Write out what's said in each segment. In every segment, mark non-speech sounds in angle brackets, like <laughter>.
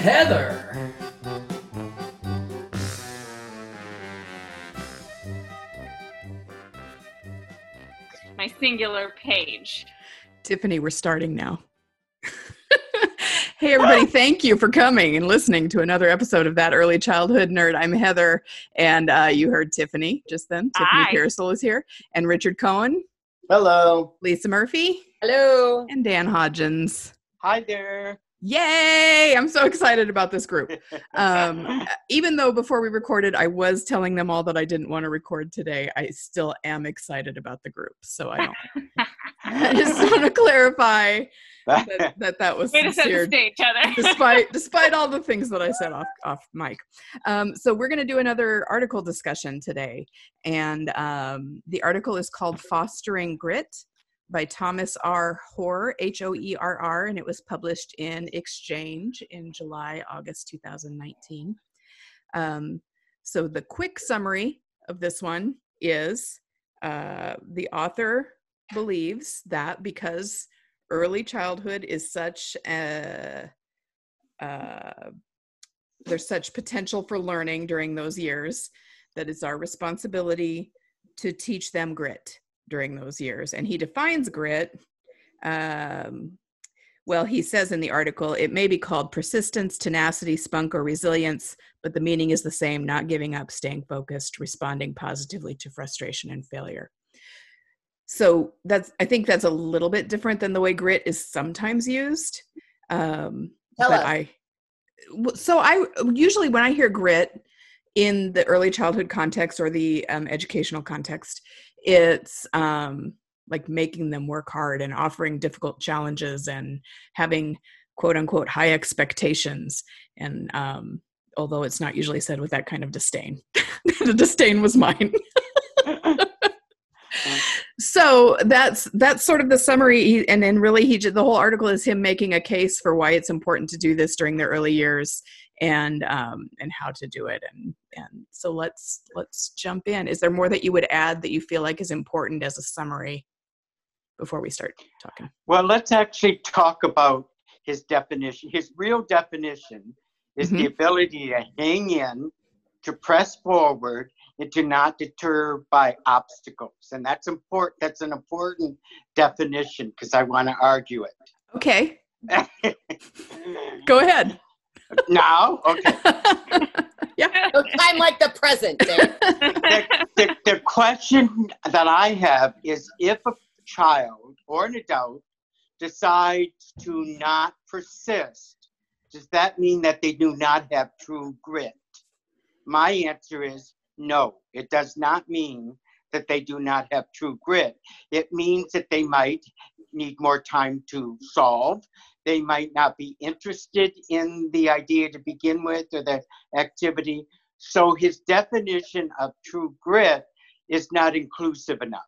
Heather. My singular page. Tiffany, we're starting now. <laughs> hey, everybody, thank you for coming and listening to another episode of That Early Childhood Nerd. I'm Heather, and uh, you heard Tiffany just then. Tiffany Hi. Pearsall is here, and Richard Cohen, Hello. Lisa Murphy, Hello. and Dan Hodgins. Hi there. Yay! I'm so excited about this group. <laughs> Um, even though before we recorded, I was telling them all that I didn't want to record today, I still am excited about the group. So I don't. I just <laughs> want to clarify that that, that was Way to set the sincere stage, Heather. <laughs> despite despite all the things that I said off off mic. Um, so we're going to do another article discussion today, and um, the article is called "Fostering Grit" by Thomas R. Hoerr, H O E R R, and it was published in Exchange in July August 2019. Um, so the quick summary of this one is uh, the author believes that because early childhood is such a uh, there's such potential for learning during those years that it's our responsibility to teach them grit during those years and he defines grit um, well he says in the article it may be called persistence tenacity spunk or resilience but the meaning is the same not giving up staying focused responding positively to frustration and failure so that's i think that's a little bit different than the way grit is sometimes used um Tell but us. i so i usually when i hear grit in the early childhood context or the um, educational context it's um like making them work hard and offering difficult challenges and having quote unquote high expectations. And um although it's not usually said with that kind of disdain. <laughs> The disdain was mine. <laughs> So that's that's sort of the summary. He, and then really he the whole article is him making a case for why it's important to do this during the early years and um and how to do it and and so let's let's jump in is there more that you would add that you feel like is important as a summary before we start talking well, let's actually talk about his definition. His real definition is the ability to hang in, to press forward, and to not deter by obstacles. And that's important. That's an important definition because I want to argue it. okay <laughs> go ahead now, okay. <laughs> yeah No time like the present, <laughs> the, the, the question that I have is if a child or an adult decides to not persist, does that mean that they do not have true grit? My answer is no, it does not mean that they do not have true grit. It means that they might need more time to solve. They might not be interested in the idea to begin with or the activity. So his definition of true grit is not inclusive enough.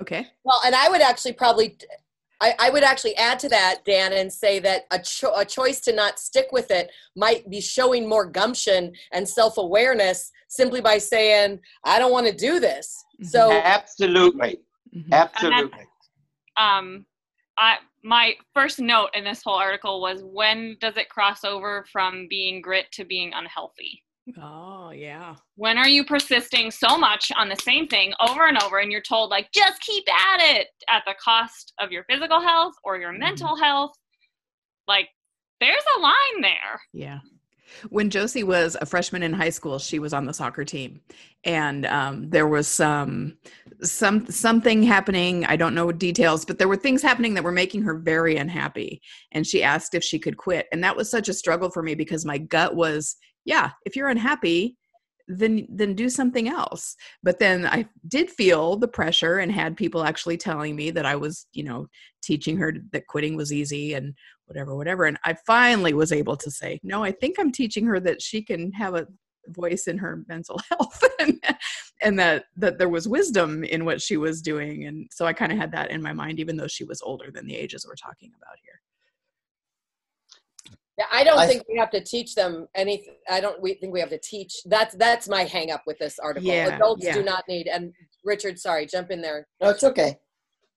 okay Well, and I would actually probably I, I would actually add to that, Dan, and say that a, cho- a choice to not stick with it might be showing more gumption and self awareness simply by saying, I don't want to do this. So, Absolutely. Mhm. Absolutely. um i my first note in this whole article was when does it cross over from being grit to being unhealthy Oh, yeah. when are you persisting so much on the same thing over and over and you're told like just keep at it at the cost of your physical health or your Mhm. mental health like there's a line there Yeah. When Josie was a freshman in high school, she was on the soccer team, and um, there was some some something happening. I don't know details, but there were things happening that were making her very unhappy. And she asked if she could quit, and that was such a struggle for me because my gut was, yeah, if you're unhappy, then then do something else. But then I did feel the pressure and had people actually telling me that I was, you know, teaching her that quitting was easy and whatever, whatever. And I finally was able to say, no, I think I'm teaching her that she can have a voice in her mental <laughs> health and, and that that there was wisdom in what she was doing. And so I kind of had that in my mind, even though she was older than the ages we're talking about here. Yeah, I don't I- think we have to teach them anything. I don't we think we have to teach. That's that's my hang up with this article. Yeah, Adults yeah. do not need and Richard, sorry, jump in there. No, it's okay.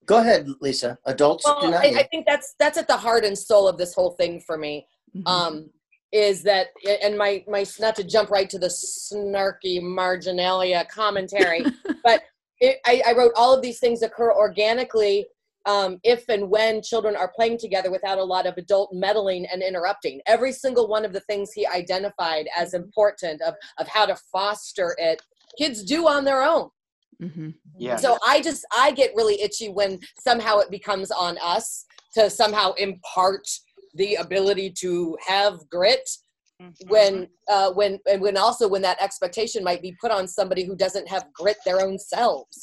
Go ahead, Lisa. Adults do not I. I think that's that's at the heart and soul of this whole thing for me. Mhm. Um, is that and my my not to jump right to the snarky marginalia commentary, <laughs> but it, I, I wrote all of these things occur organically um, if and when children are playing together without a lot of adult meddling and interrupting. Every single one of the things he identified as important of of how to foster it, kids do on their own. Mhm. Yeah. So I just I get really itchy when somehow it becomes on us to somehow impart the ability to have grit when uh, when and when also when that expectation might be put on somebody who doesn't have grit their own selves.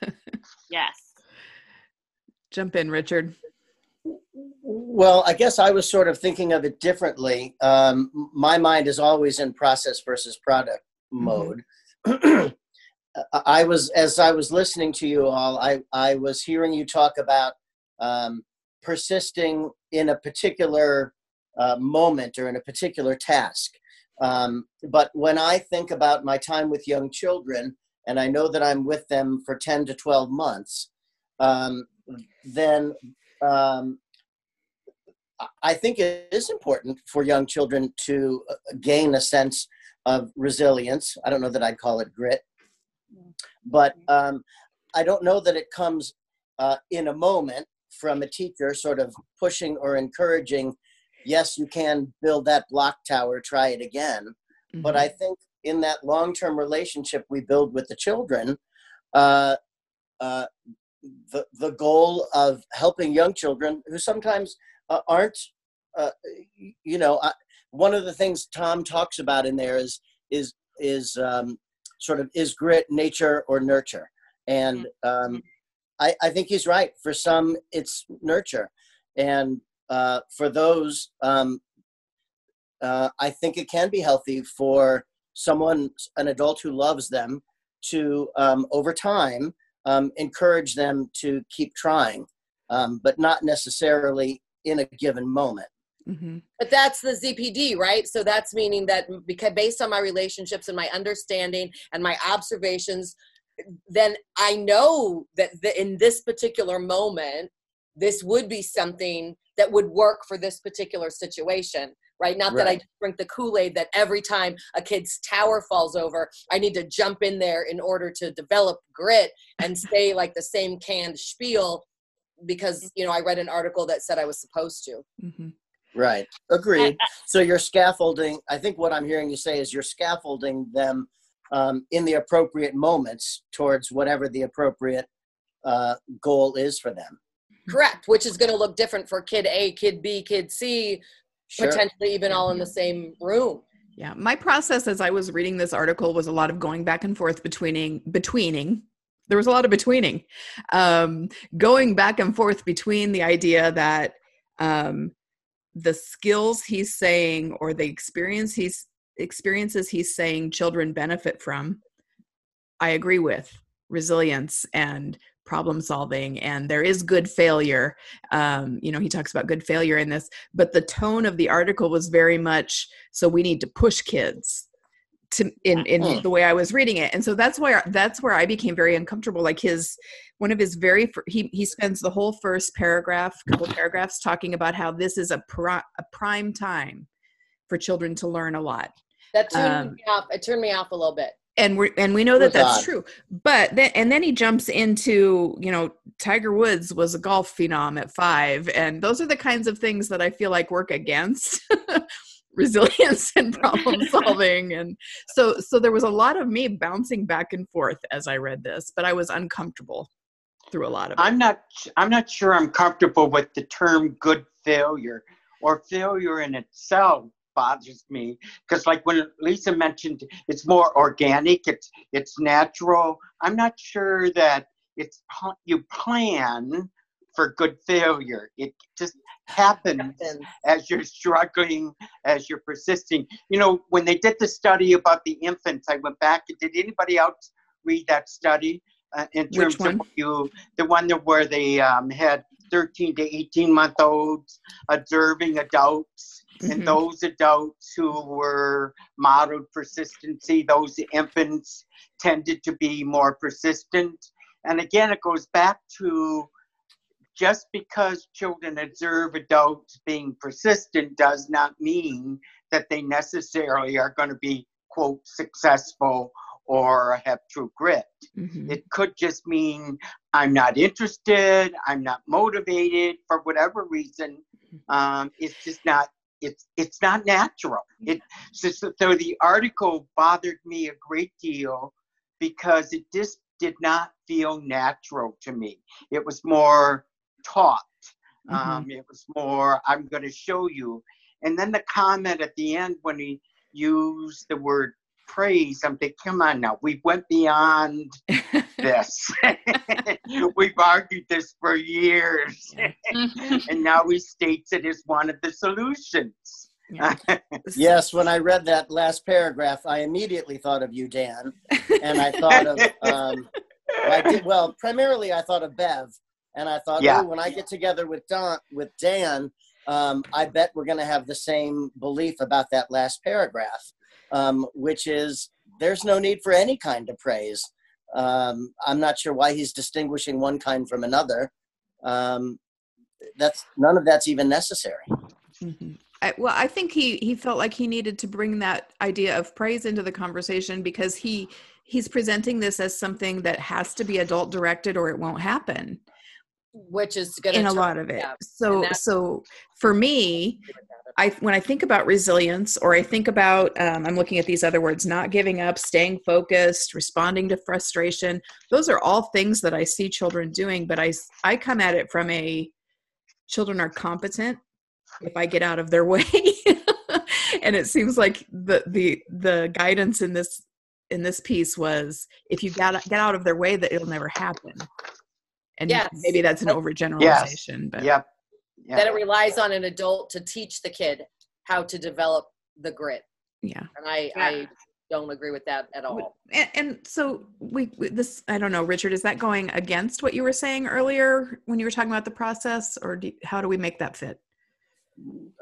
<laughs> yes Jump in, Richard. Well, I guess I was sort of thinking of it differently. Um, my mind is always in process versus product mode. <clears throat> I- was, as I was listening to you all, I, I was hearing you talk about um, persisting in a particular uh, moment or in a particular task. Um, but when I think about my time with young children, and I know that I'm with them for 10 to 12 months, um, then um, I- I think it is important for young children to uh, gain a sense of resilience. I don't know that I'd call it grit, but um, I don't know that it comes uh, in a moment from a teacher sort of pushing or encouraging, yes, you can build that block tower, try it again. But Mhm. I think in that long term relationship we build with the children, uh, uh, the, the goal of helping young children who sometimes uh, aren't, uh, you know, one of the things Tom talks about in there is is is um, sort of is grit nature or nurture, and um, I, I think he's right. For some, it's nurture, and uh, for those, um, uh, I think it can be healthy for someone, an adult who loves them, to um, over time um, encourage them to keep trying, um, but not necessarily in a given moment. Mhm. But that's the ZPD, right? So that's meaning that because based on my relationships and my understanding and my observations, then I know that the, in this particular moment, this would be something that would work for this particular situation, right? Not that I drink the Kool Aid that every time a kid's tower falls over, I need to jump in there in order to develop grit and <laughs> say like the same canned spiel because you know I read an article that said I was supposed to. Mhm. Right. Agreed. So you're scaffolding. I think what I'm hearing you say is you're scaffolding them um, in the appropriate moments towards whatever the appropriate uh, goal is for them. Correct, which is going to look different for kid A, kid B, kid C, Sure. potentially even all in the same room. Yeah, my process as I was reading this article was a lot of going back and forth betweening betweening. There was a lot of betweening, um, going back and forth between the idea that um, the skills he's saying or the experience he's experiences he's saying children benefit from. I agree with resilience and problem solving and there is good failure um, you know he talks about good failure in this but the tone of the article was very much so we need to push kids to in in Hmm. the way I was reading it, and so that's why that's where I became very uncomfortable. Like his one of his very he he spends the whole first paragraph, couple paragraphs, talking about how this is a pri- a prime time for children to learn a lot, That turned Um, me off. It turned me off a little bit. and we and we know that that's God. true. But then and then he jumps into you know Tiger Woods was a golf phenom at five, and those are the kinds of things that I feel like work against <laughs> resilience and <laughs> problem solving and so so there was a lot of me bouncing back and forth as i read this but i was uncomfortable through a lot of it I'm not. I'm not sure I'm comfortable with the term "good failure" or failure in itself bothers me because, like when Lisa mentioned, it's more organic. It's it's natural. I'm not sure that it's you plan for good failure. It just happens as you're struggling, as you're persisting. You know, when they did the study about the infants, I went back. And did anybody else read that study? Uh, in Which terms one? of you, the one that where they um, had 13 to 18 month olds observing adults, Mhm. and those adults who were modeled persistency, those infants tended to be more persistent. And again, it goes back to just because children observe adults being persistent does not mean that they necessarily are going to be, quote, successful or have true grit. Mhm. It could just mean I'm not interested, I'm not motivated for whatever reason. Um, it's just not. It's it's not natural. It so, so so the article bothered me a great deal because it just did not feel natural to me. It was more taught. Um, it was more I'm going to show you. And then the comment at the end when he used the word praise, I'm thinking, come on now, we went beyond <laughs> this. <laughs> We've argued this for years, <laughs> and now he states it as one of the solutions. Yeah. Yes, when I read that last paragraph, I immediately thought of you, Dan, and I thought of um, I did well. Primarily, I thought of Bev, and I thought, Yeah. when I get together with Don, with Dan, um, I bet we're going to have the same belief about that last paragraph, um, which is there's no need for any kind of praise. Um, I'm not sure why he's distinguishing one kind from another. Um, that's none of that's even necessary. Mhm. I, well, I think he he felt like he needed to bring that idea of praise into the conversation because he he's presenting this as something that has to be adult directed or it won't happen which is going to in a lot of it. So so for me, I when I think about resilience or I think about um, I'm looking at these other words, not giving up, staying focused, responding to frustration. Those are all things that I see children doing, but I I come at it from a children are competent if I get out of their <laughs> way. and it seems like the the the guidance in this in this piece was if you get get out of their way that it'll never happen. And Yes. maybe that's an overgeneralization, but Yep. Yeah. that it relies on an adult to teach the kid how to develop the grit yeah. and i i don't agree with that at all And, and so we, we this I don't know, Richard, is that going against what you were saying earlier when you were talking about the process, or do, how do we make that fit?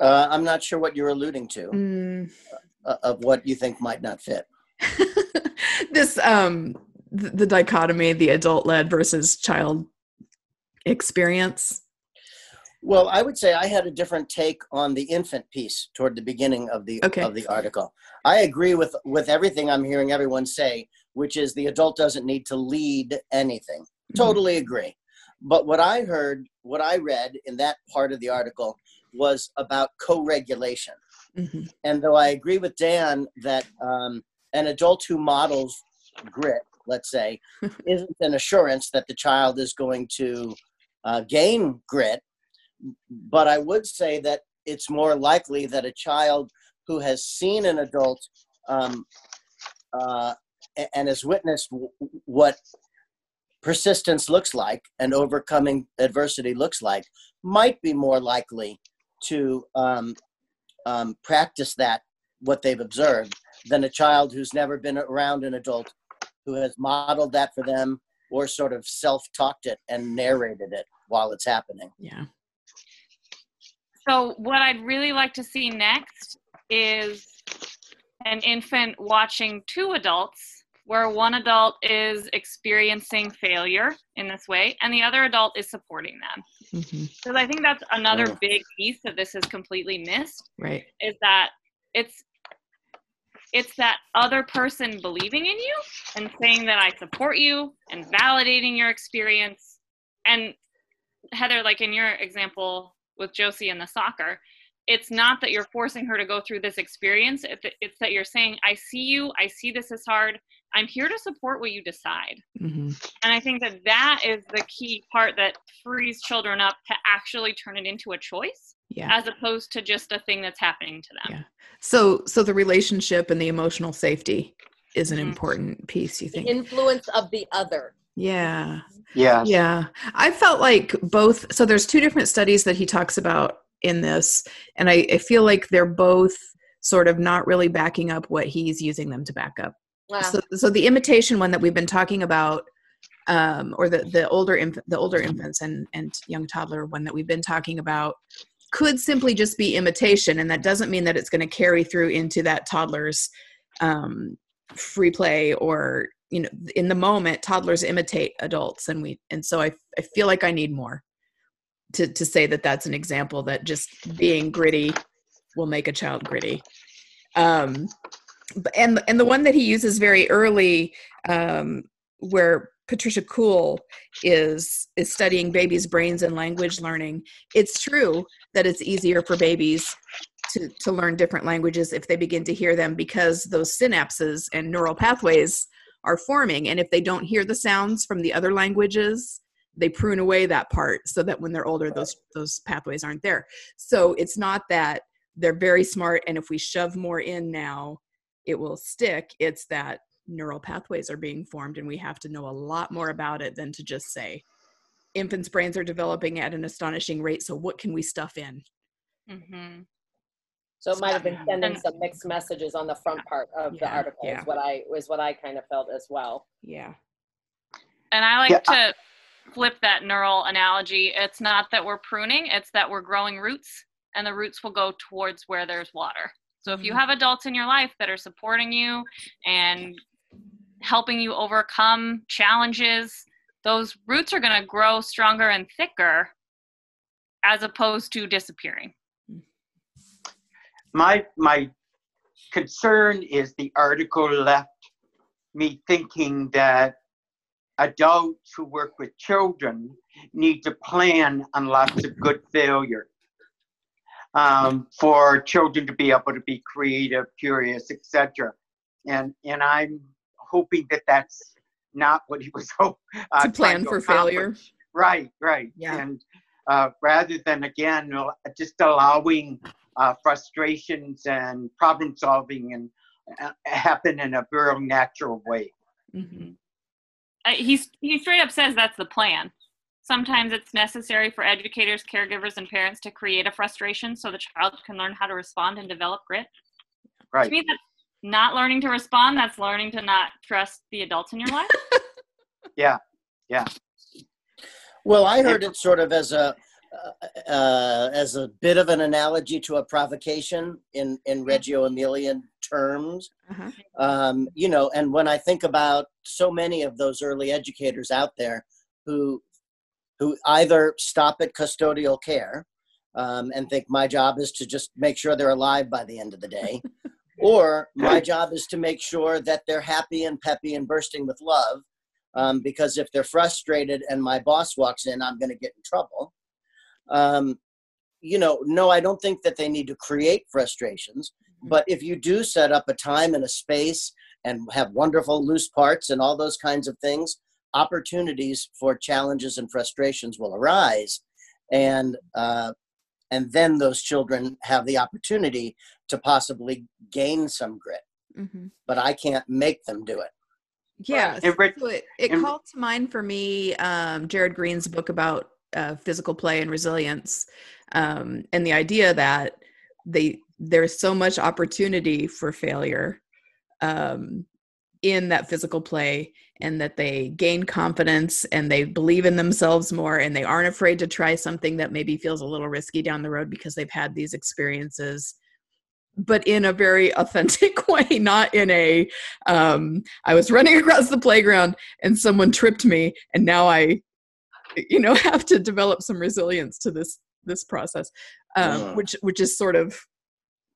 Uh, I'm not sure what you're alluding to Mm. uh, of what you think might not fit. <laughs> this um the, the dichotomy, the adult led versus child experience. Well, I would say I had a different take on the infant piece toward the beginning of the Okay. of the article. I agree with with everything I'm hearing everyone say, which is the adult doesn't need to lead anything. Mm-hmm. Totally agree. But what I heard, what I read in that part of the article was about co-regulation. Mhm. And though I agree with Dan that um, an adult who models grit, let's say, <laughs> isn't an assurance that the child is going to uh, gain grit, but I would say that it's more likely that a child who has seen an adult um, uh, and has witnessed w- what persistence looks like and overcoming adversity looks like might be more likely to um, um, practice that what they've observed than a child who's never been around an adult who has modeled that for them or sort of self-talked it and narrated it while it's happening. Yeah. So, what I'd really like to see next is an infant watching two adults, where one adult is experiencing failure in this way, and the other adult is supporting them. hmm Because I think that's another Oh. big piece that this is completely missed Right. is that it's it's that other person believing in you and saying that I support you and validating your experience. And Heather, like in your example with Josie and the soccer, it's not that you're forcing her to go through this experience. It's that you're saying, I see you, I see this is hard. I'm here to support what you decide. hmm And I think that that is the key part that frees children up to actually turn it into a choice Yeah. as opposed to just a thing that's happening to them. Yeah. So so the relationship and the emotional safety is an Mhm. important piece. You The think? influence of the other. Yeah. Yeah. Yeah. I felt like both. So there's two different studies that he talks about in this, and I, I feel like they're both sort of not really backing up what he's using them to back up. Wow. So, so the imitation one that we've been talking about, um, or the the older inf- the older infants and and young toddler one that we've been talking about, could simply just be imitation, and that doesn't mean that it's going to carry through into that toddler's um, free play or you know in the moment toddlers imitate adults and we and so I, I feel like i need more to to say that that's an example that just being gritty will make a child gritty. Um and and the one that he uses very early um where patricia kuhl is is studying babies brains and language learning. It's true that it's easier for babies to to learn different languages if they begin to hear them because those synapses and neural pathways are forming. And if they don't hear the sounds from the other languages they prune away that part so that when they're older those those pathways aren't there. So it's not that they're very smart and if we shove more in now it will stick. It's that neural pathways are being formed and we have to know a lot more about it than to just say infants brains are developing at an astonishing rate so what can we stuff in hmm So it might have been sending some mixed messages on the front part of the Yeah, article. yeah. Is what I was what I kind of felt as well. yeah And I like Yeah, to flip that neural analogy. It's not that we're pruning, it's that we're growing roots, and the roots will go towards where there's water. So if you Mhm. have adults in your life that are supporting you and helping you overcome challenges, those roots are going to grow stronger and thicker as opposed to disappearing. my my concern is the article left me thinking that adults who work with children need to plan on lots of good failure um, for children to be able to be creative, curious, etc. And and I'm hoping that that's not what he was <laughs> hope, uh, To plan trying for failure. Right, right. Yeah. And uh, rather than again just allowing uh, frustrations and problem solving and uh, happen in a very natural way. hmm Uh, he's, he straight up says that's the plan. Sometimes it's necessary for educators, caregivers, and parents to create a frustration so the child can learn how to respond and develop grit. Right. To me, that's not learning to respond. That's learning to not trust the adults in your life. <laughs> Yeah. Yeah. Well, I heard it sort of as a uh, uh, as a bit of an analogy to a provocation in in Reggio Emilian terms. Uh-huh. Um, you know, and when I think about so many of those early educators out there who who either stop at custodial care um, and think my job is to just make sure they're alive by the end of the day, <laughs> or <clears throat> my job is to make sure that they're happy and peppy and bursting with love. Um, because if they're frustrated and my boss walks in, I'm going to get in trouble. Um, you know, no, I don't think that they need to create frustrations. But if you do set up a time and a space and have wonderful loose parts and all those kinds of things, opportunities for challenges and frustrations will arise, and uh, and then those children have the opportunity to possibly gain some grit. hmm But I can't make them do it. Yeah, And Rich- so it, it and- called to mind for me um, Jared Green's book about uh, physical play and resilience, um, and the idea that they there's so much opportunity for failure um, in that physical play and that they gain confidence and they believe in themselves more and they aren't afraid to try something that maybe feels a little risky down the road because they've had these experiences but in a very <laughs> authentic way not in a um, I was running <laughs> across the playground and someone tripped me and now i you know <laughs> have to develop some resilience to this this process um, Yeah. which which is sort of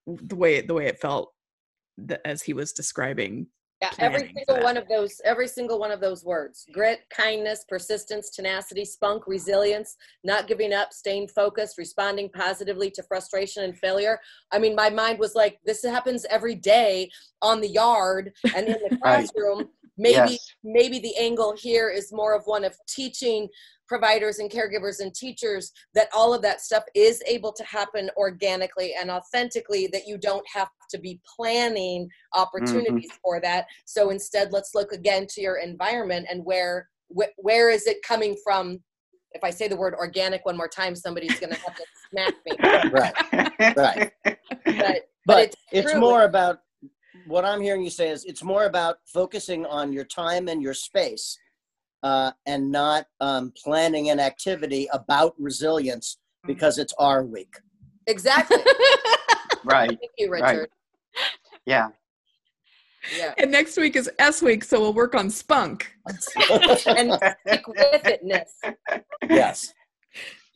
the way the way it felt th- as he was describing Yeah, every single one of those, every single one of those words grit, kindness, persistence, tenacity, spunk, resilience, not giving up, staying focused, responding positively to frustration and failure. I mean, my mind was like, this happens every day on the yard and in the <laughs> classroom. Maybe, Yes. maybe the angle here is more of one of teaching providers and caregivers and teachers that all of that stuff is able to happen organically and authentically that you don't have to be planning opportunities mm-hmm. for that. So instead let's look again to your environment and where wh- where is it coming from? If i say the word organic one more time somebody's going to have to <laughs> smack me. Right. Right. but But it's it's, more about what I'm hearing you say is it's more about focusing on your time and your space uh, and not um, planning an activity about resilience because it's our week. exactly <laughs> right. thank you Right. richard Yeah. yeah and next week is s week so we'll work on spunk <laughs> and stick with itness yes.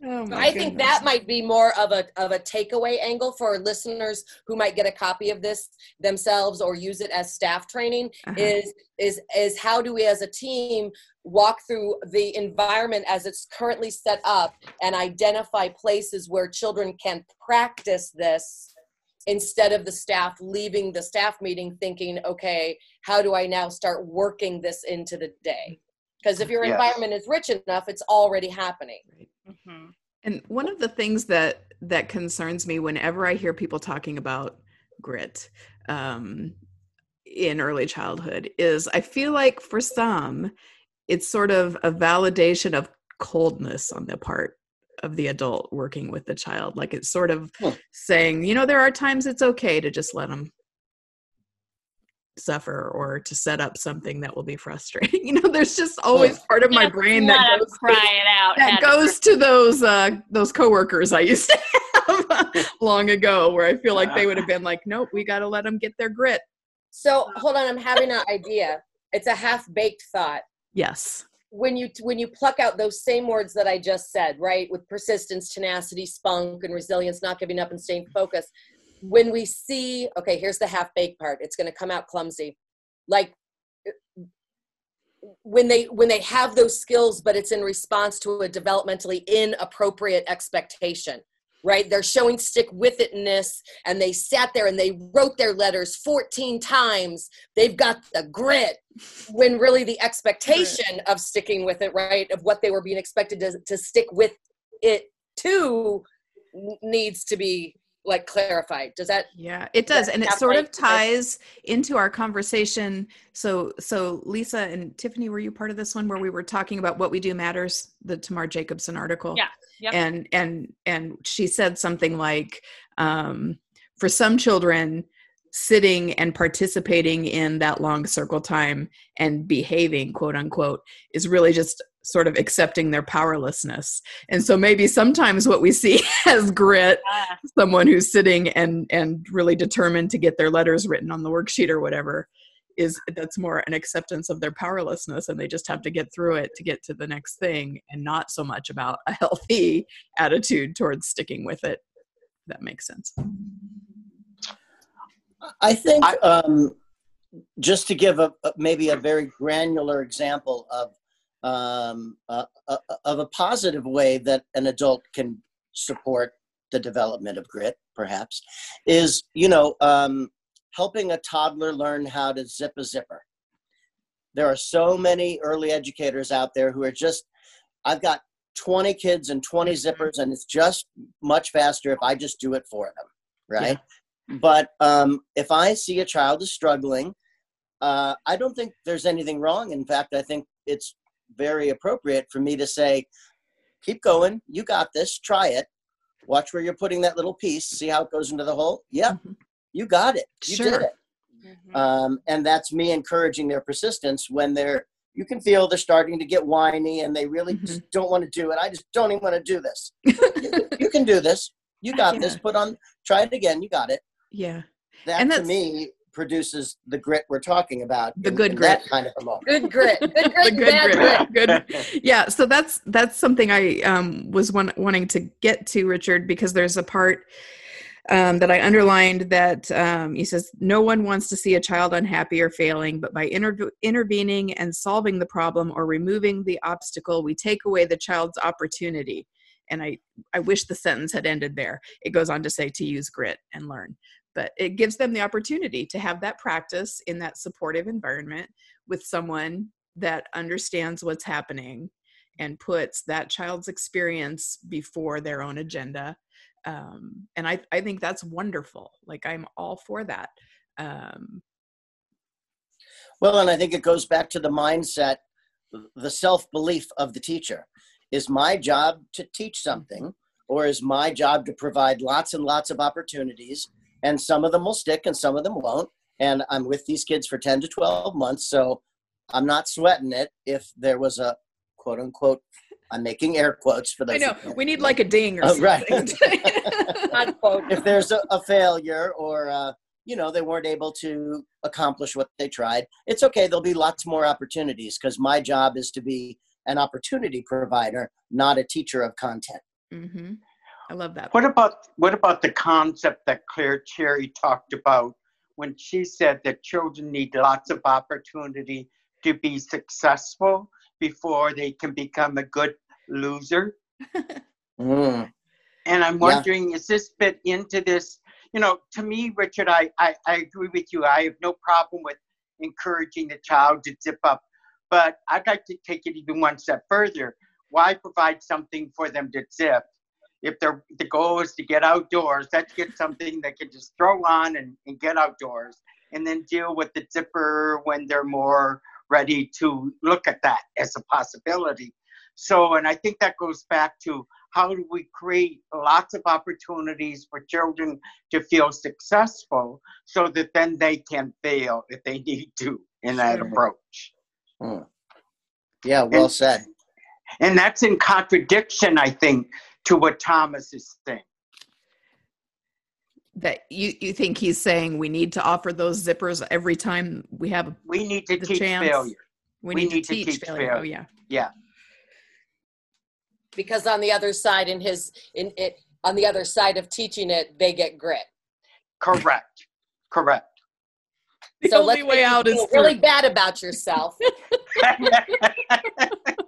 oh So my I think that might be more of a of a takeaway angle for listeners who might get a copy of this themselves or use it as staff training Uh-huh. is is is how do we as a team walk through the environment as it's currently set up and identify places where children can practice this instead of the staff leaving the staff meeting thinking okay how do i now start working this into the day because if your Yes. environment is rich enough it's already happening Mhm. And one of the things that that concerns me whenever I hear people talking about grit um, in early childhood is I feel like for some it's sort of a validation of coldness on the part of the adult working with the child. Like it's sort of saying, you know, there are times it's okay to just let them suffer or to set up something that will be frustrating. <laughs> You know, there's just always part of my Just brain let that 'em goes to- cry it out. that goes to those uh those coworkers I used to have <laughs> long ago where I feel like they would have been like, nope, we got to let them get their grit. So hold on, I'm having an idea. It's a half-baked thought. Yes. When you when you pluck out those same words that I just said, right, with persistence, tenacity, spunk, and resilience, not giving up and staying focused. When we see, okay, here's the half-baked part. It's going to come out clumsy, like uh, when they when they have those skills, but it's in response to a developmentally inappropriate expectation. Right, they're showing stick with itness, and they sat there and they wrote their letters 14 times. They've got the grit, when really the expectation of sticking with it, right, of what they were being expected to, to stick with it to needs to be like clarified. Does that Yeah, it does. Yeah, And it yeah, sort of right. ties into our conversation. So so Lisa and Tiffany, were you part of this one where we were talking about what we do matters, the Tamar Jacobson article? Yeah, yep. And and and she said something like, um, for some children, sitting and participating in that long circle time and behaving, quote unquote, is really just sort of accepting their powerlessness. And so maybe sometimes what we see <laughs> as grit Ah, someone who's sitting and and really determined to get their letters written on the worksheet or whatever is that's more an acceptance of their powerlessness and they just have to get through it to get to the next thing and not so much about a healthy <laughs> attitude towards sticking with it if that makes sense. I think I- um, just to give a, a- maybe a very granular example of um, uh, uh, of a positive way that an adult can support the development of grit, perhaps, is you know um, helping a toddler learn how to zip a zipper. There are so many early educators out there who are just. I've got 20 kids and 20 zippers, and it's just much faster if I just do it for them, right? But um, if I see a child is struggling, uh, I don't think there's anything wrong. In fact, I think it's very appropriate for me to say, keep going. You got this. Try it. Watch where you're putting that little piece. See how it goes into the hole. Yeah, Mhm. You got it. You Sure. did it. Mhm. um, and that's me encouraging their persistence when they're you can feel they're starting to get whiny and they really Mhm. just don't want to do it i just don't even want to do this <laughs> you can do this you got this put on try it again you got it Yeah. that And to me produces the grit we're talking about The in- good in that grit. kind of a moment Good grit. <laughs> Good The grit. good grit. grit. Good. Yeah. So that's that's something I um, was one, wanting to get to, Richard, because there's a part um, that I underlined that um, he says no one wants to see a child unhappy or failing, but by inter- intervening and solving the problem or removing the obstacle, we take away the child's opportunity. And I I wish the sentence had ended there. It goes on to say to use grit and learn. But it gives them the opportunity to have that practice in that supportive environment with someone that understands what's happening and puts that child's experience before their own agenda um, and I, I think that's wonderful like i'm all for that um, Well, and I think it goes back to the mindset, the self belief of the teacher. Is my job to teach something, or is my job to provide lots and lots of opportunities? And some of them will stick and some of them won't. And I'm with these kids for 10 to 12 months. So I'm not sweating it if there was a quote unquote, I'm making air quotes for those. i know. who we need like a ding or Oh, something. <laughs> Right. If there's a, a failure or uh, you know they weren't able to accomplish what they tried it's okay. There'll be lots more opportunities because my job is to be an opportunity provider not a teacher of content. Mm-hmm. i love that What about what about the concept that Clare Cherry talked about when she said that children need lots of opportunity to be successful before they can become a good loser? <laughs> Mm. And I'm Yeah. wondering, is this fit into this? You know, to me, Richard, I, I, I agree with you. I have no problem with encouraging the child to zip up, but I'd like to take it even one step further. Why provide something for them to zip? If their the goal is to get outdoors, let's get something they can just throw on and, and get outdoors, and then deal with the zipper when they're more ready to look at that as a possibility. So, and I think that goes back to how do we create lots of opportunities for children to feel successful so that then they can fail if they <laughs> need to in that Sure. approach. Hmm. yeah well And- said And that's in contradiction, I think, to what Thomas is saying. That you you think he's saying we need to offer those zippers every time we have We need to The teach chance. failure. we We need, need to to teach, teach failure. oh yeah yeah Because on the other side, in his in it on the other side of teaching it, they get grit. Correct. Correct. the so only let's way out is feel through. really bad about yourself. <laughs> <laughs>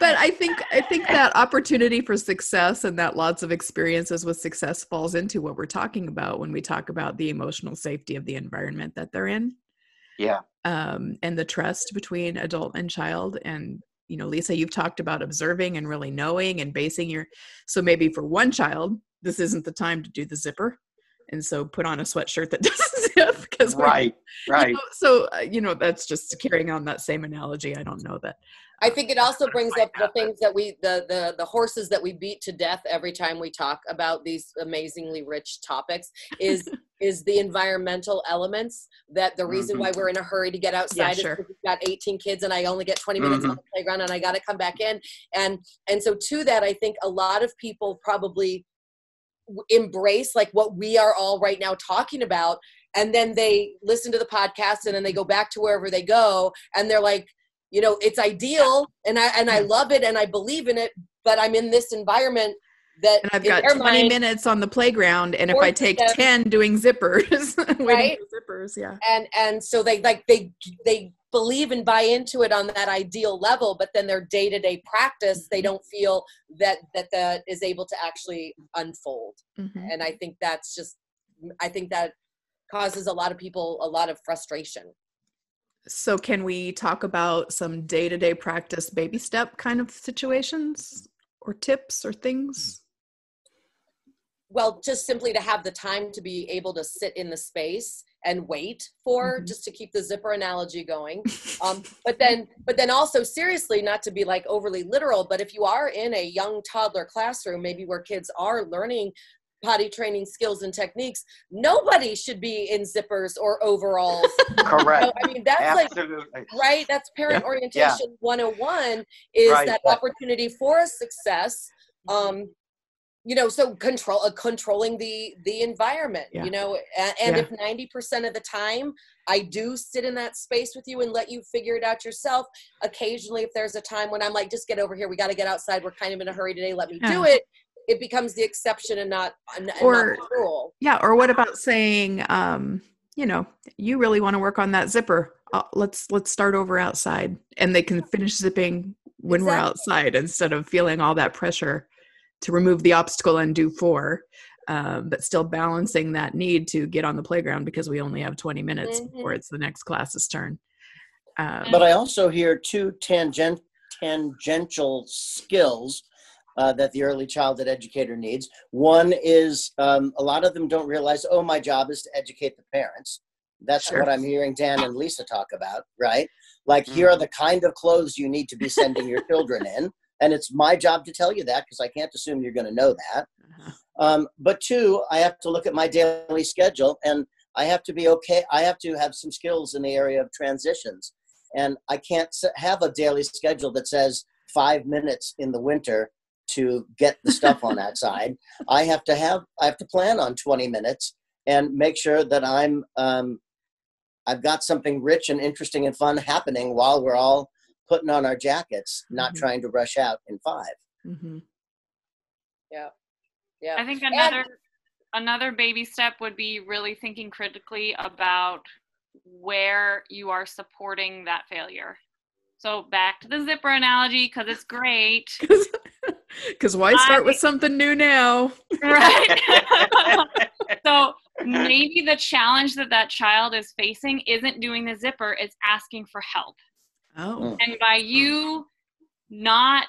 but I think I think that opportunity for success and that lots of experiences with success falls into what we're talking about when we talk about the emotional safety of the environment that they're in yeah. um, and the trust between adult and child and you know lisa you've talked about observing and really knowing and basing your so maybe for one child this isn't the time to do the zipper and so put on a sweatshirt that <laughs> doesn't zip because we're- Right. you Right. know, so uh, you know that's just carrying on that same analogy i don't know that I think it also brings up the things that we the the the horses that we beat to death every time we talk about these amazingly rich topics is <laughs> is the environmental elements that the reason Mhm. why we're in a hurry to get outside is sure. because we've got 18 kids and I only get 20 minutes on the playground and I got to come back in and and so to that I think a lot of people probably embrace like what we are all right now talking about and then they listen to the podcast and then they go back to wherever they go and they're like you know it's ideal and i and i love it and i believe in it but i'm in this environment that and I've got 20 mind- minutes on the playground, and if I take them- 10 doing zippers, <laughs> Right? zippers, yeah. and and so they like they they believe and buy into it on that ideal level but then their day-to-day practice they don't feel that that that is able to actually unfold Mhm. and i think that's just i think that causes a lot of people a lot of frustration So, can we talk about some day to day practice, baby step kind of situations or tips or things? well just simply to have the time to be able to sit in the space and wait for Mhm. just to keep the zipper analogy going <laughs> um, but then but then also seriously not to be like overly literal but if you are in a young toddler classroom maybe where kids are learning potty training skills and techniques, nobody should be in zippers or overalls. <laughs> Correct. I mean, that's like right that's parent Yeah. orientation 101 is Right, that opportunity for a success um you know so control uh, controlling the the environment Yeah. you know and, and Yeah. if 90% of the time i do sit in that space with you and let you figure it out yourself occasionally if there's a time when i'm like just get over here we got to get outside we're kind of in a hurry today let me do it it becomes the exception and not and, and Or- not the rule Yeah, or what about saying, um, you know, you really want to work on that zipper? Uh, let's let's start over outside, and they can finish zipping when we're outside instead of feeling all that pressure to remove the obstacle and do four, um, but still balancing that need to get on the playground because we only have 20 minutes before Mhm. it's the next class's turn. Um, But I also hear two tangent, tangential skills uh, that the early childhood educator needs. One is um, a lot of them don't realize, oh, my job is to educate the parents. That's Sure. what I'm hearing Dan and Lisa talk about, right? Like, here are the kind of clothes you need to be sending your children in. And it's my job to tell you that because I can't assume you're going to know that. uh-huh. Um, but two, I have to look at my daily schedule and I have to be okay. I have to have some skills in the area of transitions. And I can't have a daily schedule that says five minutes in the winter to get the stuff on that side. I have to have, I have to plan on 20 minutes and make sure that I'm, um, I've got something rich and interesting and fun happening while we're all putting on our jackets, not Mhm. trying to rush out in five. Mhm. yeah I think another another baby step would be really thinking critically about where you are supporting that failure. So back to the zipper analogy because it's great, <laughs> <laughs> Because why start with something new now? <laughs> right? <laughs> so maybe the challenge that that child is facing isn't doing the zipper; it's asking for help. Oh, And by you not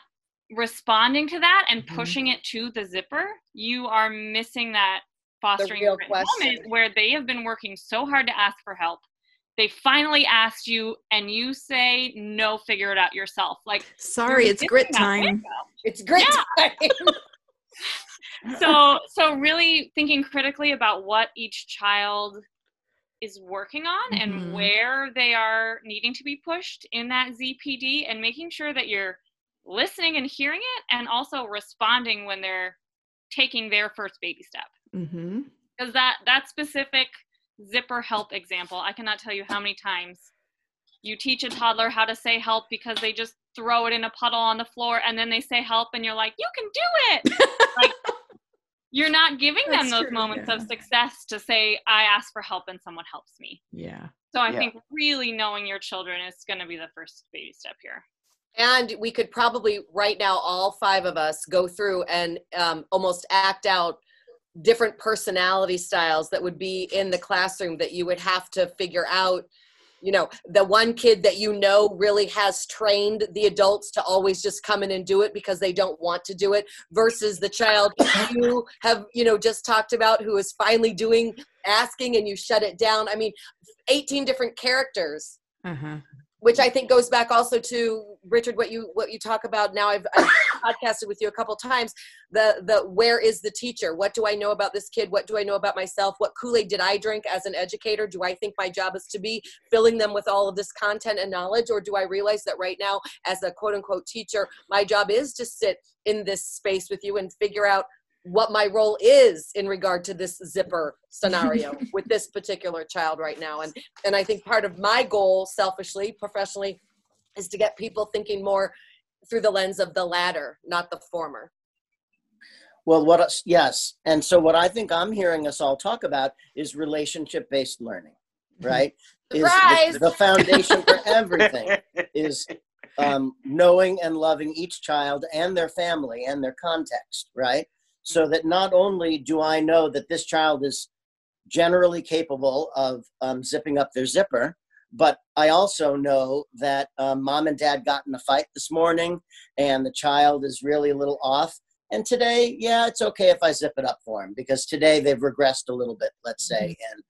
responding to that and Mhm. pushing it to the zipper, you are missing that fostering real a great question. moment where they have been working so hard to ask for help. They finally asked you, and you say, "No, figure it out yourself." Like sorry, it's grit time. it's grit Yeah. time. <laughs> so so really thinking critically about what each child is working on Mhm. and where they are needing to be pushed in that ZPD and making sure that you're listening and hearing it and also responding when they're taking their first baby step Mm-hmm. because that that specific zipper help example. I cannot tell you how many times you teach a toddler how to say help because they just throw it in a puddle on the floor and then they say help and you're like you can do it! <laughs> Like you're not giving them those true, moments of success to say i ask for help and someone helps me. Yeah. so i Yeah. think really knowing your children is going to be the first baby step here. And we could probably right now, all five of us, go through and um, almost act out different personality styles that would be in the classroom that you would have to figure out. You know, the one kid that you know really has trained the adults to always just come in and do it because they don't want to do it, versus the child you have, you know, just talked about who is finally doing asking and you shut it down. I mean, 18 different characters Uh-huh. Which I think goes back also to Richard what you what you talk about now. I've, I've <coughs> podcasted with you a couple times. The the where is the teacher? What do I know about this kid? What do I know about myself? What Kool-Aid did I drink as an educator? Do I think my job is to be filling them with all of this content and knowledge? Or do I realize that right now as a quote unquote teacher my job is to sit in this space with you and figure out what my role is in regard to this zipper <laughs> scenario with this particular child right now and and I think part of my goal, selfishly, professionally, is to get people thinking more through the lens of the latter, not the former. Well, what else- yes, and so what I think I'm hearing us all talk about is relationship-based learning, right? <laughs> Is the- Surprise! the, foundation for everything <laughs> is um, knowing and loving each child and their family and their context, right? So that not only do I know that this child is generally capable of um, zipping up their zipper, but I also know that um, mom and dad got in a fight this morning and the child is really a little off. And today, yeah, it's okay if I zip it up for him because today they've regressed a little bit, let's say. And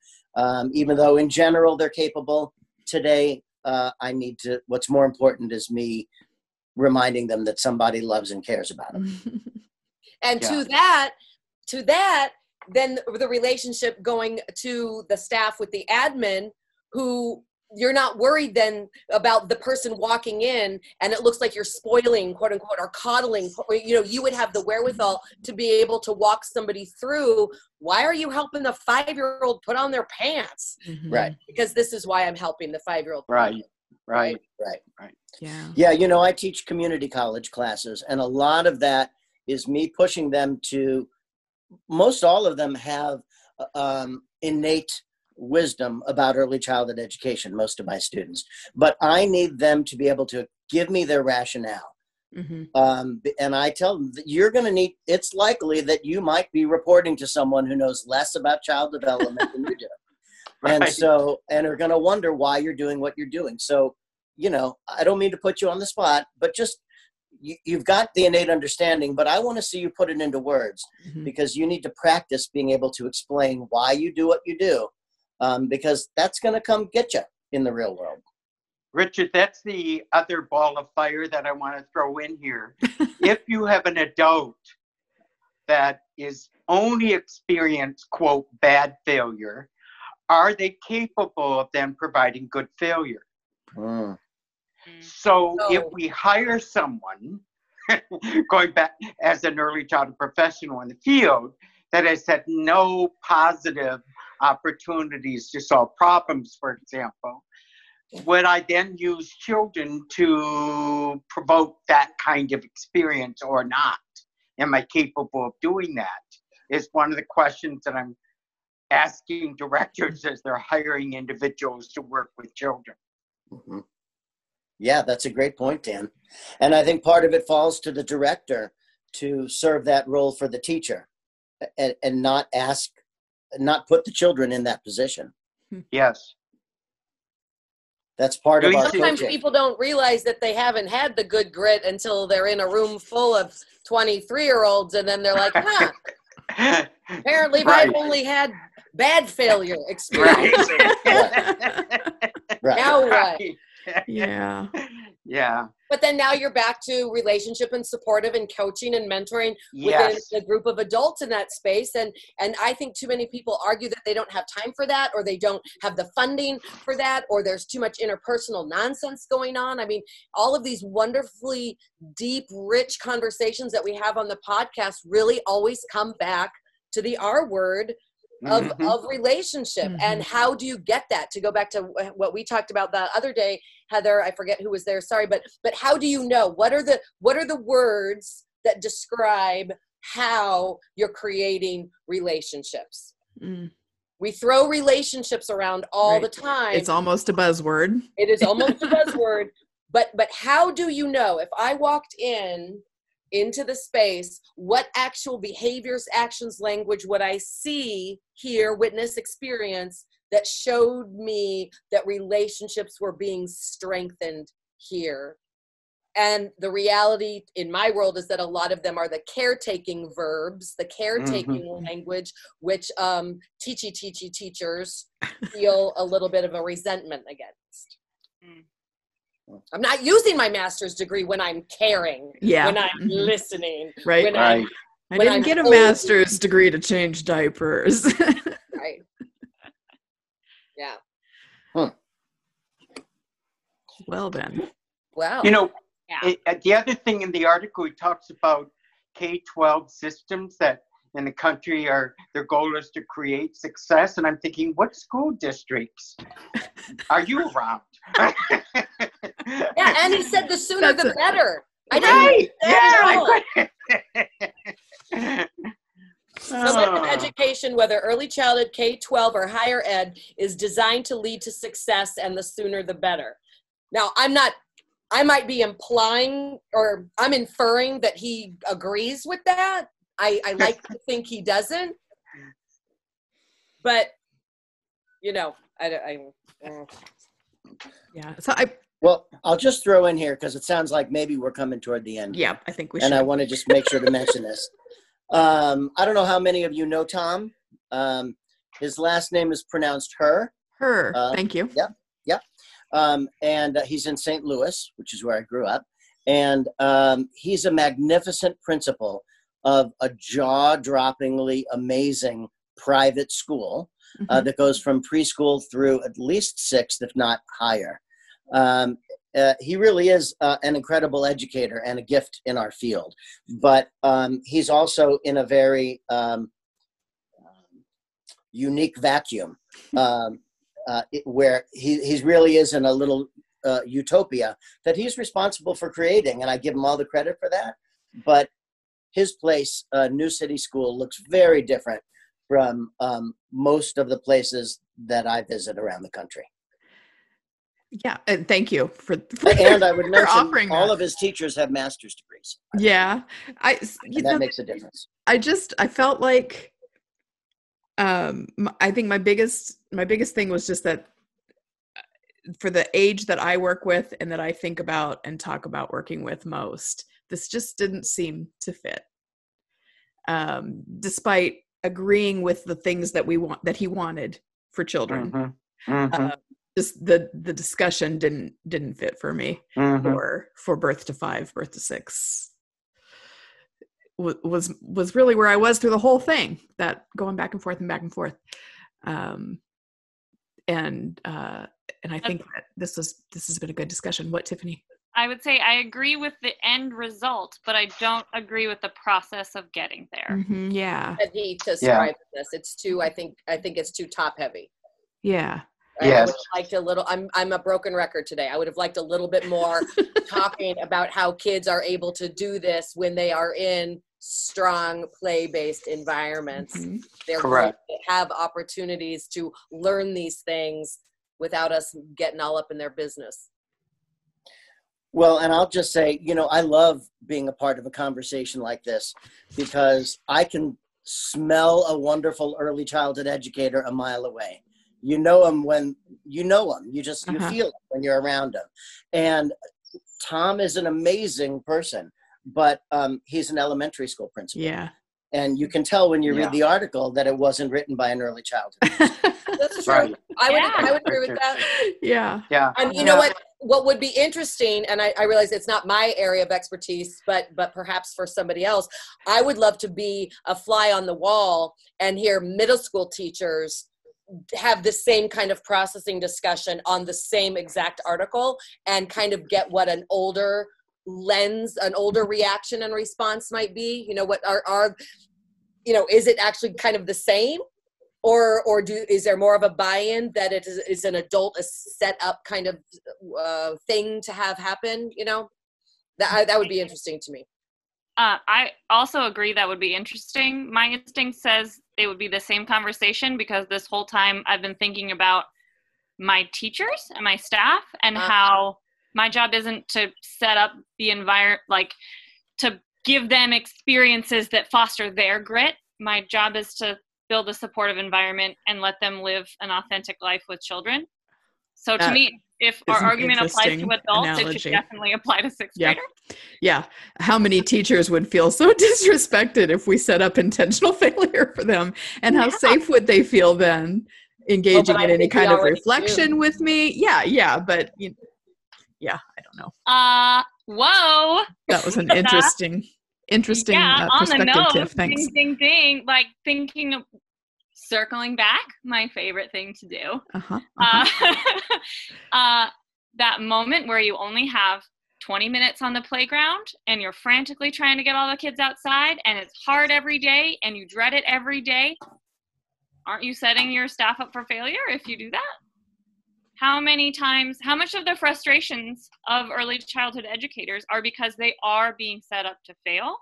um, even though in general they're capable, today uh, I need to, what's more important is me reminding them that somebody loves and cares about them. <laughs> And Yeah. to that, to that, then the relationship going to the staff with the admin who you're not worried then about the person walking in and it looks like you're spoiling quote unquote or coddling you know you would have the wherewithal to be able to walk somebody through why are you helping the five year old put on their pants Mhm. Right. because this is why i'm helping the five year old right Right. Right. Right. Yeah. Yeah, you know, I teach community college classes, and a lot of that is me pushing them to. Most all of them have um, innate wisdom about early childhood education. Most of my students, but I need them to be able to give me their rationale. hmm Um, and I tell them that you're going to need. It's likely that you might be reporting to someone who knows less about child development than you do <laughs> and so and are going to wonder why you're doing what you're doing so you know i don't mean to put you on the spot but just you, you've got the innate understanding but i want to see you put it into words Mhm. because you need to practice being able to explain why you do what you do um, because that's going to come get you in the real world Richard, that's the other ball of fire that I want to throw in here. <laughs> if you have an adult that is only experienced, quote, bad failure, are they capable of then providing good failure? Mm. So if we hire someone, <laughs> going back as an early childhood professional in the field, that has had no positive opportunities to solve problems, for example, would I then use children to provoke that kind of experience or not? Am I capable of doing that? Is one of the questions that I'm asking directors as they're hiring individuals to work with children. Mhm. Yeah, that's a great point, Dan. And I think part of it falls to the director to serve that role for the teacher and, and not ask, not put the children in that position. Hmm. Yes. That's part of Do you our sometimes coaching. people don't realize that they haven't had the good grit until they're in a room full of 23 year olds and then they're like <laughs> huh apparently Right. i've only had bad failure experience <laughs> Right. now what Right. Yeah. <laughs> Yeah. but then now you're back to relationship and supportive and coaching and mentoring within Yes. the group of adults in that space and and i think too many people argue that they don't have time for that or they don't have the funding for that or there's too much interpersonal nonsense going on i mean all of these wonderfully deep rich conversations that we have on the podcast really always come back to the r word of, Mhm. of relationship and how do you get that to go back to what we talked about the other day heather i forget who was there sorry but but how do you know what are the what are the words that describe how you're creating relationships Mm. we throw relationships around all Right. the time It's almost a buzzword. it is almost a <laughs> buzzword but but how do you know if i walked in into the space what actual behaviors actions language would i see hear witness experience that showed me that relationships were being strengthened here and the reality in my world is that a lot of them are the caretaking verbs the caretaking language which um teachy teachy teachers feel a little bit of a resentment against Mm. i'm not using my master's degree when i'm caring Yeah. when i'm Mhm. listening right. when I- Right. I when didn't I'm get a old. master's degree to change diapers. <laughs> right yeah well then. wow You know, Yeah. it, uh, the other thing in the article, he talks about K 12 systems that in the country are their goal is to create success. And I'm thinking, what school districts <laughs> are you around? yeah and he said the sooner That's the a- better i didn't Right. Yeah. I couldn't- Ah. education, whether early childhood, K 12, or higher ed, is designed to lead to success, and the sooner the better. Now, I'm not, I might be implying or I'm inferring that he agrees with that. I, I <laughs> like to think he doesn't. But, you know, I, I, uh, Yeah. So I Well, I'll just throw in here because it sounds like maybe we're coming toward the end. yeah, I think we should and should. I want to just make sure to mention this. <laughs> Um, I don't know how many of you know Tom. Um, his last name is pronounced her, Her. uh, Thank you. Um, and uh, he's in St. Louis, which is where I grew up. And um, he's a magnificent principal of a jaw-droppingly amazing private school uh, Mhm. that goes from preschool through at least sixth, if not higher. Um, uh, he really is uh, an incredible educator and a gift in our field. But um, he's also in a very um, unique vacuum <laughs> um, uh, it- where he he's really is in a little uh, utopia that he's responsible for creating, and I give him all the credit for that. But his place, uh, New City School, looks very different from um, most of the places that I visit around the country. yeah and thank you for, for And I would mention all that. of his teachers have master's degrees. yeah i s- you And that know, makes a difference. I just I felt like um I think my biggest my biggest thing was just that uh, for the age that I work with and that I think about and talk about working with most this just didn't seem to fit um despite agreeing with the things that we want that he wanted for children Mhm. Mhm. uh, just the the discussion didn't didn't fit for me Mhm. for for birth to five birth to six wa- was was really where i was through the whole thing that going back and forth and back and forth um and uh and i think that this is this has been a good discussion what tiffany I would say I agree with the end result, but I don't agree with the process of getting there. Mhm, yeah Heavy to describe this. It's too. I think. I think it's too top heavy. yeah I Yes. would have liked a little. I'm. I'm a broken record today. I would have liked a little bit more <laughs> talking about how kids are able to do this when they are in strong play-based environments. Mhm. They're Correct. going to have opportunities to learn these things without us getting all up in their business. Well, and I'll just say, you know, I love being a part of a conversation like this because I can smell a wonderful early childhood educator a mile away. You know them when you know them. You just you Uh-huh. feel it when you're around them. And Tom is an amazing person, but um, he's an elementary school principal, yeah and you can tell when you Yeah. read the article that it wasn't written by an early childhood. <laughs> That's true. Right. I would. Yeah. I would agree with that. yeah Yeah. And you know what? What would be interesting, and I, I realize it's not my area of expertise, but but perhaps for somebody else, I would love to be a fly on the wall and hear middle school teachers have the same kind of processing discussion on the same exact article and kind of get what an older lens an older reaction and response might be you know what are are you know is it actually kind of the same or or do is there more of a buy-in that it is, is an adult a set up kind of uh, thing to have happen you know that I- that would be interesting to me Uh, I also agree that would be interesting. My instinct says it would be the same conversation because this whole time I've been thinking about my teachers and my staff and Uh-huh. how my job isn't to set up the environment, like to give them experiences that foster their grit. My job is to build a supportive environment and let them live an authentic life with children. So to That me, if our argument applies to adults, it should definitely apply to sixth Yeah. graders. yeah how many teachers would feel so <laughs> disrespected if we set up intentional <laughs> failure for them and how Yeah. safe would they feel then engaging I in any kind of reflection with me yeah yeah but you, yeah i don't know Uh, whoa. that was an <laughs> interesting interesting yeah, uh, on the perspective nose. thanks Ding, ding, ding. Like thinking of circling back, my favorite thing to do. uh-huh, uh-huh. Uh, <laughs> uh, that moment where you only have 20 minutes on the playground and you're frantically trying to get all the kids outside and it's hard every day and you dread it every day. Aren't you setting your staff up for failure if you do that? How many times, how much of the frustrations of early childhood educators are because they are being set up to fail,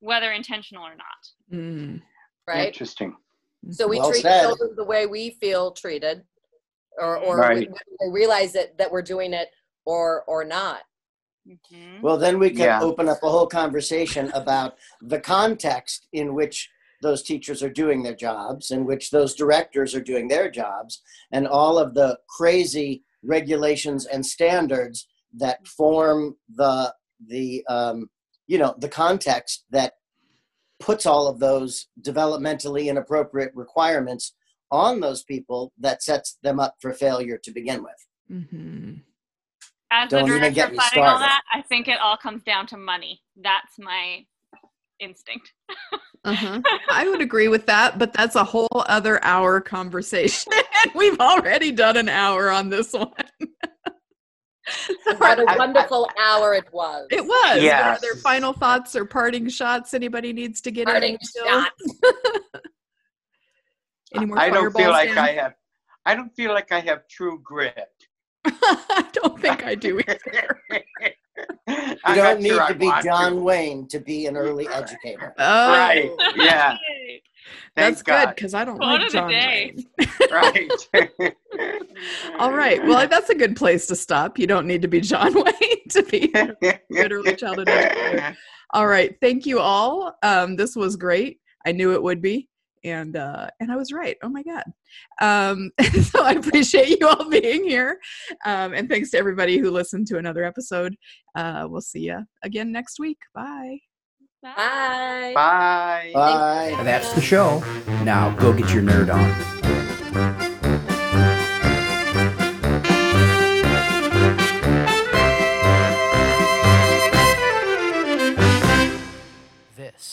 whether intentional or not? Mm, right Interesting. so we Well treat said. children the way we feel treated or or Right. we, we realize that that we're doing it or or not Mhm. Well, then we can Yeah. open up a whole conversation about the context in which those teachers are doing their jobs, in which those directors are doing their jobs, and all of the crazy regulations and standards that form the the um, you know the context that puts all of those developmentally inappropriate requirements on those people that sets them up for failure to begin with. Mm-hmm. As Don't the even get me fighting all started. that, I think it all comes down to money. That's my instinct. Uh-huh. <laughs> I would agree with that, but that's a whole other hour conversation. <laughs> and we've already done an hour on this one. What a <laughs> wonderful hour it was. it was. Are there final thoughts or parting shots anybody needs to get Parting in? still? shots. Any more I don't feel fireballs, like Dan? I have. I don't feel like I have true grit. I don't think I do either. <laughs> You I'm don't need sure I to be want John Wayne to be an early educator. <laughs> Oh, Right. Yeah. <laughs> Yay. Thank that's good because I don't Quote like John day. Wayne. Right. All right. Well, that's a good place to stop. You don't need to be John Wayne to be a good early childhood educator. All right. Thank you all. Um, this was great. I knew it would be. And uh, and I was right. Oh my God. Um, <laughs> so I appreciate you all being here. Um, and thanks to everybody who listened to another episode. Uh, we'll see you again next week. Bye. Bye. Bye. Bye. That's the show. Now go get your nerd on.